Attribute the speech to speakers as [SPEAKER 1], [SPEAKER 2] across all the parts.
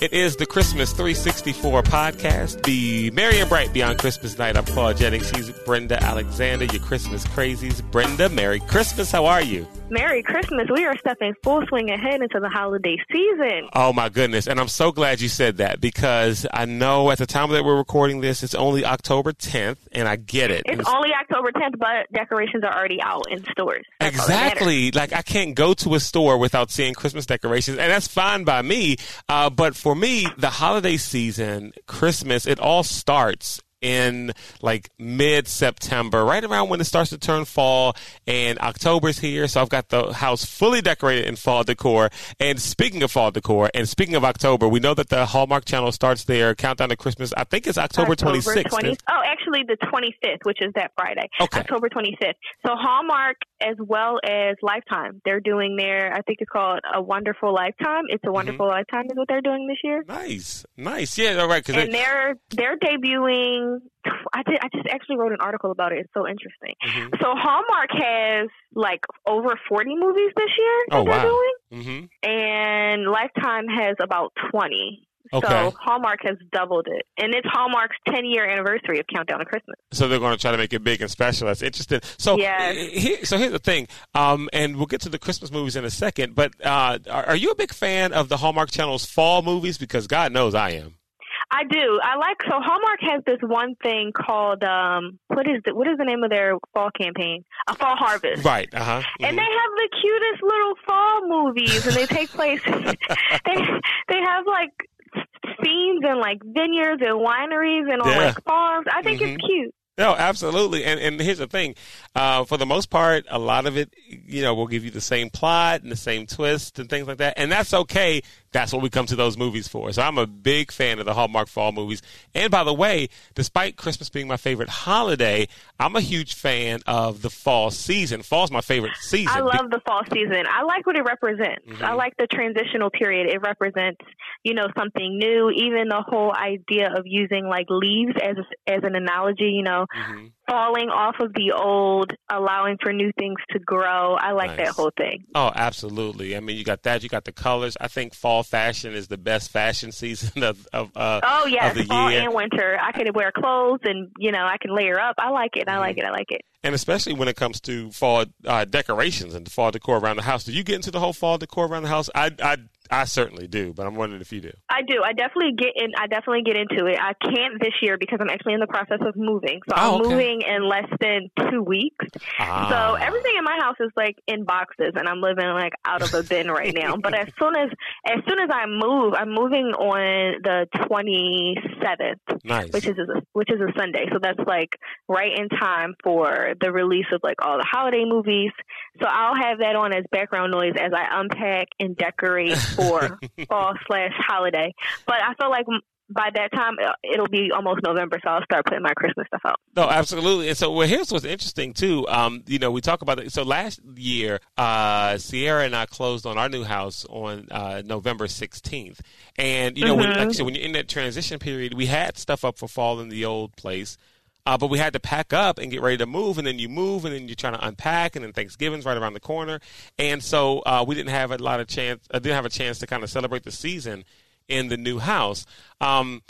[SPEAKER 1] It is the Christmas 364 podcast. Be merry and bright beyond Christmas night. I'm Paul Jennings. She's Brenda Alexander, your Christmas crazies. Brenda, Merry Christmas. How are you?
[SPEAKER 2] Merry Christmas. We are stepping full swing ahead into the holiday season.
[SPEAKER 1] Oh my goodness. And I'm so glad you said that because I know at the time that we're recording this, it's only October 10th and I get it.
[SPEAKER 2] It's only October 10th, but decorations are already out in stores. That's all that matters.
[SPEAKER 1] Exactly. Like I can't go to a store without seeing Christmas decorations, and that's fine by me. Uh, but for me, the holiday season, Christmas, it all starts in like mid September, right around when it starts to turn fall, and October's here. So I've got the house fully decorated in fall decor. And speaking of fall decor, and speaking of October, we know that the Hallmark Channel starts their countdown to Christmas. I think it's October, 26th.
[SPEAKER 2] 20 oh, actually, the 25th, which is that Friday.
[SPEAKER 1] Okay.
[SPEAKER 2] October 25th. So Hallmark, as well as Lifetime, they're doing their, I think it's called A Wonderful Lifetime. It's a Wonderful mm-hmm. Lifetime, is what they're doing this year.
[SPEAKER 1] Nice, nice. Yeah, all right.
[SPEAKER 2] And
[SPEAKER 1] it-
[SPEAKER 2] they're they're debuting. I did. I just actually wrote an article about it. It's so interesting.
[SPEAKER 1] Mhm.
[SPEAKER 2] So Hallmark has like over forty movies this year that
[SPEAKER 1] Oh,
[SPEAKER 2] they're
[SPEAKER 1] wow.
[SPEAKER 2] doing,
[SPEAKER 1] Mhm.
[SPEAKER 2] and Lifetime has about twenty.
[SPEAKER 1] Okay.
[SPEAKER 2] So Hallmark has doubled it, and it's Hallmark's ten year anniversary of Countdown to Christmas.
[SPEAKER 1] So they're going to try to make it big and special. That's interesting. So,
[SPEAKER 2] Yes.
[SPEAKER 1] uh, here, so here's the thing, um, and we'll get to the Christmas movies in a second. But uh, are, are you a big fan of the Hallmark Channel's fall movies? Because God knows I am.
[SPEAKER 2] I do. I like so Hallmark has this one thing called um what is the what is the name of their fall campaign? A fall harvest.
[SPEAKER 1] Right. Uh huh.
[SPEAKER 2] And they have the cutest little fall movies, and they take place. they they have like scenes and like vineyards and wineries and on
[SPEAKER 1] Yeah.
[SPEAKER 2] like farms. I think
[SPEAKER 1] Mhm.
[SPEAKER 2] it's cute.
[SPEAKER 1] No, absolutely. And and here's the thing, uh, for the most part, a lot of it, you know, will give you the same plot and the same twist and things like that, and that's okay. That's what we come to those movies for. So I'm a big fan of the Hallmark fall movies. And by the way, despite Christmas being my favorite holiday, I'm a huge fan of the fall season. Fall's my favorite season.
[SPEAKER 2] I love the fall season. I like what it represents.
[SPEAKER 1] Mhm.
[SPEAKER 2] I like the transitional period. It represents, you know, something new. Even the whole idea of using like leaves as as an analogy. You know,
[SPEAKER 1] Mhm.
[SPEAKER 2] Falling off of the old, allowing for new things to grow. I like that whole thing.
[SPEAKER 1] Oh, absolutely. I mean, you got that. You got the colors. I think fall fashion is the best fashion season of of, uh,
[SPEAKER 2] Oh
[SPEAKER 1] of
[SPEAKER 2] yes,
[SPEAKER 1] the
[SPEAKER 2] fall
[SPEAKER 1] year.
[SPEAKER 2] and winter. I can wear clothes, and you know, I can layer up. I like it. I like
[SPEAKER 1] Mm-hmm.
[SPEAKER 2] it. I like it.
[SPEAKER 1] and especially when it comes to fall uh, decorations and fall decor around the house. Do you get into the whole fall decor around the house? I, I, I certainly do, but I'm wondering if you do.
[SPEAKER 2] I do. I definitely get in. I definitely get into it. I can't this year because I'm actually in the process of moving. So
[SPEAKER 1] Oh,
[SPEAKER 2] I'm
[SPEAKER 1] okay.
[SPEAKER 2] moving in less than two weeks.
[SPEAKER 1] Ah.
[SPEAKER 2] So everything in my house is like in boxes, and I'm living like out of a bin right now. But as soon as as soon as I move, I'm moving on the 27th,
[SPEAKER 1] nice.
[SPEAKER 2] which is a, which is a Sunday. So that's like right in time for the release of like all the holiday movies. So I'll have that on as background noise as I unpack and decorate for fall slash holiday. But I feel like by that time uh, it'll be almost November, so I'll start putting my Christmas stuff out.
[SPEAKER 1] No, absolutely. And so, well, here's what's interesting too. Um, you know, we talk about it. So last year, uh, Sierra and I closed on our new house on uh, November 16th. And you know, when, like I said, when you're in that transition period, we had stuff up for fall in the old place. Uh, but we had to pack up and get ready to move, and then you move, and then you're trying to unpack, and then Thanksgiving's right around the corner, and so uh, we didn't have a lot of chance. I didn't have a chance to kind of celebrate the season in the new house. Um,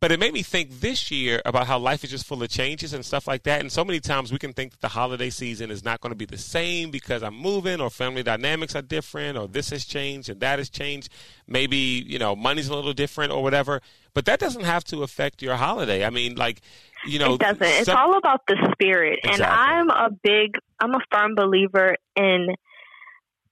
[SPEAKER 1] but it made me think this year about how life is just full of changes and stuff like that. And so many times we can think that the holiday season is not going to be the same because I'm moving or family dynamics are different or this has changed and that has changed. Maybe, you know, money's a little different or whatever. But that doesn't have to affect your holiday. I mean, like, you know,
[SPEAKER 2] it doesn't. It's
[SPEAKER 1] some-
[SPEAKER 2] all about the spirit. And I'm a big, I'm a firm believer in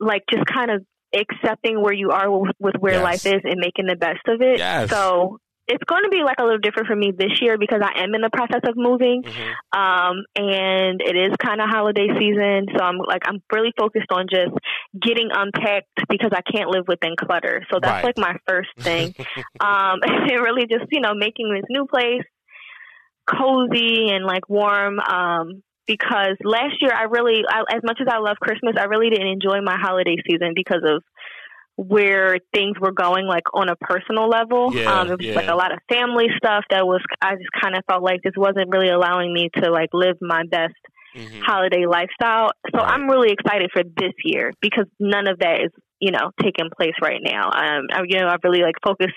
[SPEAKER 2] like just kind of accepting where you are with, with where
[SPEAKER 1] Yes.
[SPEAKER 2] life is and making the best of it.
[SPEAKER 1] Yes.
[SPEAKER 2] So it's going to be like a little different for me this year because I am in the process of moving.
[SPEAKER 1] Mhm.
[SPEAKER 2] Um, and it is kind of holiday season. So I'm like, I'm really focused on just getting unpacked because I can't live within clutter. So that's
[SPEAKER 1] Right.
[SPEAKER 2] like my first thing. um, and really just, you know, making this new place cozy and like warm. Um, because last year I really, I, as much as I love Christmas, I really didn't enjoy my holiday season because of where things were going like on a personal level.
[SPEAKER 1] Yeah,
[SPEAKER 2] um, it was
[SPEAKER 1] yeah.
[SPEAKER 2] like a lot of family stuff that was I just kind of felt like this wasn't really allowing me to like live my best
[SPEAKER 1] Mhm.
[SPEAKER 2] holiday lifestyle. So
[SPEAKER 1] Right.
[SPEAKER 2] I'm really excited for this year because none of that is, you know, taking place right now. Um, I, you know, I've really like focused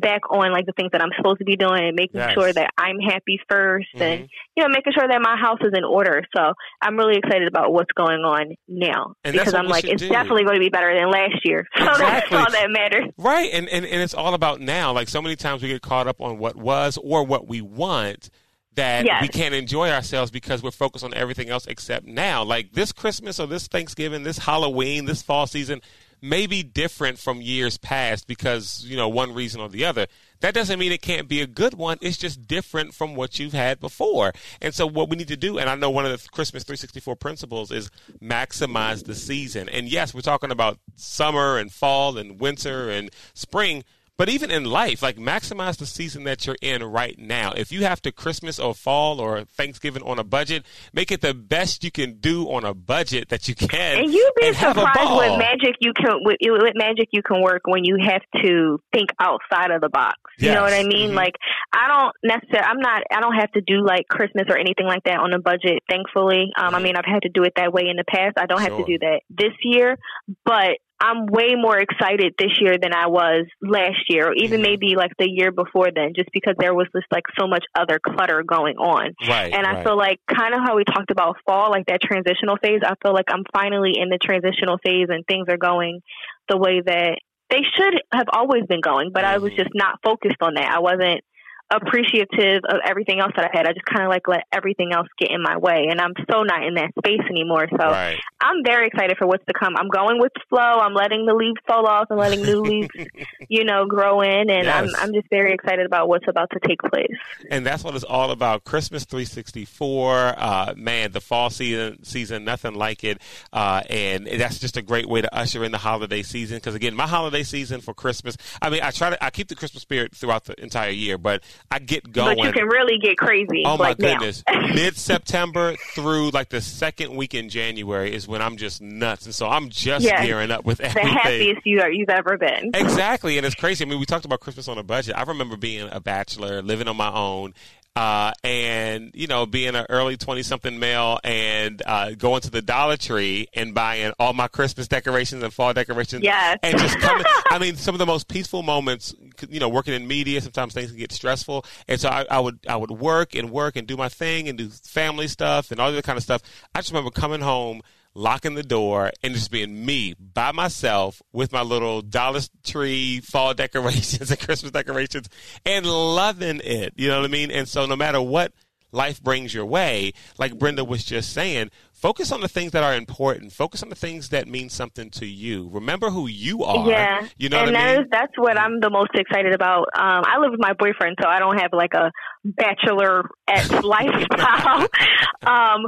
[SPEAKER 2] back on like the things that I'm supposed to be doing and making
[SPEAKER 1] Yes.
[SPEAKER 2] sure that I'm happy 1st and,
[SPEAKER 1] Mhm.
[SPEAKER 2] you know, making sure that my house is in order. So I'm really excited about what's going on now
[SPEAKER 1] And
[SPEAKER 2] because I'm like, it's
[SPEAKER 1] do.
[SPEAKER 2] definitely going to be better than last year. So that's all that matters.
[SPEAKER 1] Right, and, and and it's all about now. Like so many times we get caught up on what was or what we want that
[SPEAKER 2] Yes.
[SPEAKER 1] we can't enjoy ourselves because we're focused on everything else except now. Like this Christmas or this Thanksgiving, this Halloween, this fall season may be different from years past because, you know, one reason or the other. That doesn't mean it can't be a good one. It's just different from what you've had before. And so what we need to do, and I know one of the Christmas 364 principles is maximize the season. And yes, we're talking about summer and fall and winter and spring, but even in life, like maximize the season that you're in right now. If you have to Christmas or fall or Thanksgiving on a budget, make it the best you can do on a budget that you can.
[SPEAKER 2] And you'd be
[SPEAKER 1] and have a
[SPEAKER 2] surprised with magic you can with, with magic you can work when you have to think outside of the box. You know what I
[SPEAKER 1] Yes.
[SPEAKER 2] mean?
[SPEAKER 1] Mhm.
[SPEAKER 2] Like I don't necessarily I'm not I don't have to do like Christmas or anything like that on a budget, thankfully. Um I
[SPEAKER 1] Mhm.
[SPEAKER 2] mean I've had to do it that way in the past. I don't have to do that this year, but I'm way more excited this year than I was last year, or even
[SPEAKER 1] Mhm.
[SPEAKER 2] maybe like the year before then, just because there was just like so much other clutter going on.
[SPEAKER 1] Right.
[SPEAKER 2] And I
[SPEAKER 1] right.
[SPEAKER 2] feel like kind of how we talked about fall, like that transitional phase, I feel like I'm finally in the transitional phase and things are going the way that they should have always been going, but I was
[SPEAKER 1] Mhm.
[SPEAKER 2] just not focused on that. I wasn't appreciative of everything else that I had. I just kind of like let everything else get in my way, and I'm so not in that space anymore. So
[SPEAKER 1] right.
[SPEAKER 2] I'm very excited for what's to come. I'm going with flow. I'm letting the leaves fall off and letting new leaves, you know, grow in, and
[SPEAKER 1] Yes.
[SPEAKER 2] I'm I'm just very excited about what's about to take place.
[SPEAKER 1] and that's what it's all about. Christmas 364, uh, man, the fall season, season, nothing like it. Uh, and that's just a great way to usher in the holiday season. Because again, my holiday season for Christmas, I mean, I try to, I keep the Christmas spirit throughout the entire year, but I get going.
[SPEAKER 2] But you can really get crazy.
[SPEAKER 1] Oh my
[SPEAKER 2] like now.
[SPEAKER 1] goodness! Mid September through like the second week in January is when I'm just nuts, and so I'm just
[SPEAKER 2] Yes.
[SPEAKER 1] gearing up with everything.
[SPEAKER 2] the happiest you are, you've ever been.
[SPEAKER 1] Exactly, and it's crazy. I mean, we talked about Christmas on a budget. I remember being a bachelor, living on my own, uh, and you know, being an early twenty-something male, and uh, going to the Dollar Tree and buying all my Christmas decorations and fall decorations.
[SPEAKER 2] Yes.
[SPEAKER 1] and just coming. I mean, some of the most peaceful moments. You know, working in media, sometimes things can get stressful, and so I, I would I would work and work and do my thing and do family stuff and all that kind of stuff. I just remember coming home locking the door and just being me by myself with my little Dollar Tree fall decorations and Christmas decorations and loving it. You know what I mean? And so no matter what life brings your way, like Brenda was just saying, focus on the things that are important. Focus on the things that mean something to you. Remember who you are.
[SPEAKER 2] Yeah,
[SPEAKER 1] You know
[SPEAKER 2] and
[SPEAKER 1] what I mean?
[SPEAKER 2] is- that's what I'm the most excited about. Um, I live with my boyfriend, so I don't have like a bachelor at lifestyle. um,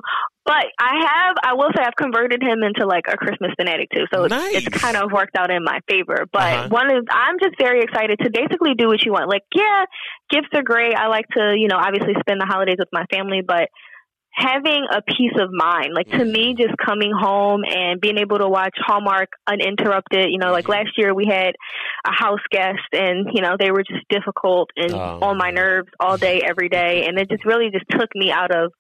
[SPEAKER 2] but I have, I will say, I've converted him into like a Christmas fanatic too. So it's,
[SPEAKER 1] Nice.
[SPEAKER 2] it's kind of worked out in my favor. But
[SPEAKER 1] Uh-huh.
[SPEAKER 2] one is, I'm just very excited to basically do what you want. Like, yeah, gifts are great. I like to, you know, obviously spend the holidays with my family, but having a peace of mind. Like to me, just coming home and being able to watch Hallmark uninterrupted. You know, like
[SPEAKER 1] Mhm.
[SPEAKER 2] last year we had a house guest, and you know they were just difficult and
[SPEAKER 1] Oh.
[SPEAKER 2] on my nerves all day, every day, and it just really just took me out of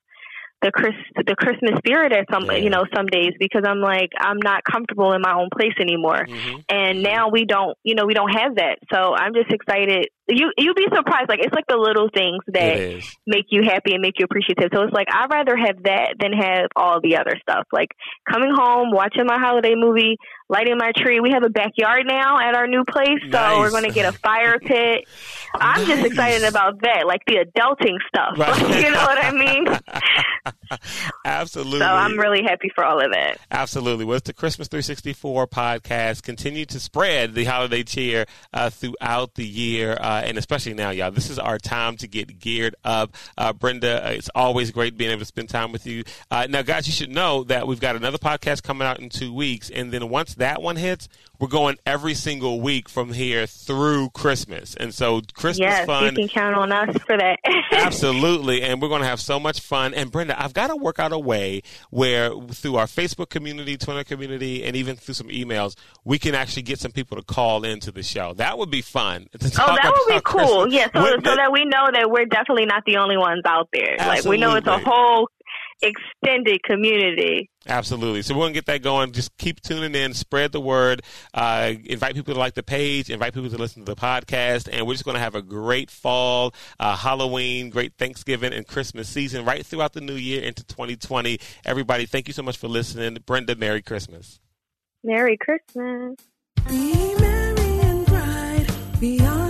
[SPEAKER 2] the Chris the Christmas spirit at some
[SPEAKER 1] Yeah.
[SPEAKER 2] you know some days because I'm like I'm not comfortable in my own place anymore.
[SPEAKER 1] Mhm.
[SPEAKER 2] And now we don't, you know, we don't have that. So I'm just excited. You you'd be surprised. Like it's like the little things that make you happy and make you appreciative. So it's like I'd rather have that than have all the other stuff. Like coming home, watching my holiday movie, lighting my tree. We have a backyard now at our new place, so
[SPEAKER 1] Nice.
[SPEAKER 2] we're going to get a fire pit. I'm just excited about that, like the adulting stuff.
[SPEAKER 1] Right.
[SPEAKER 2] you know what I mean?
[SPEAKER 1] Absolutely.
[SPEAKER 2] So I'm really happy for all of that.
[SPEAKER 1] Absolutely. Well, it's the Christmas 364 podcast. Continue to spread the holiday cheer uh, throughout the year, uh, and especially now, y'all. This is our time to get geared up. Uh, Brenda, uh, it's always great being able to spend time with you. Uh, now, guys, you should know that we've got another podcast coming out in two weeks, and then once that one hits, we're going every single week from here through Christmas. And so, Christmas
[SPEAKER 2] Yes,
[SPEAKER 1] fun.
[SPEAKER 2] you can count on us for that.
[SPEAKER 1] Absolutely, and we're going to have so much fun. And Brenda, I've got to work out a way where through our Facebook community, Twitter community, and even through some emails, we can actually get some people to call into the show. That would be fun.
[SPEAKER 2] oh, that would be cool. Christmas. Yeah, so, so that we know that we're definitely not the only ones out there. Like we know it's a whole extended community.
[SPEAKER 1] Absolutely. So we're going to get that going. Just keep tuning in, spread the word, uh, invite people to like the page, invite people to listen to the podcast, and we're just going to have a great fall, uh, Halloween, great Thanksgiving, and Christmas season right throughout the new year into 2020. Everybody, thank you so much for listening. Brenda, Merry Christmas.
[SPEAKER 2] Merry Christmas. Be merry and bright. Amen.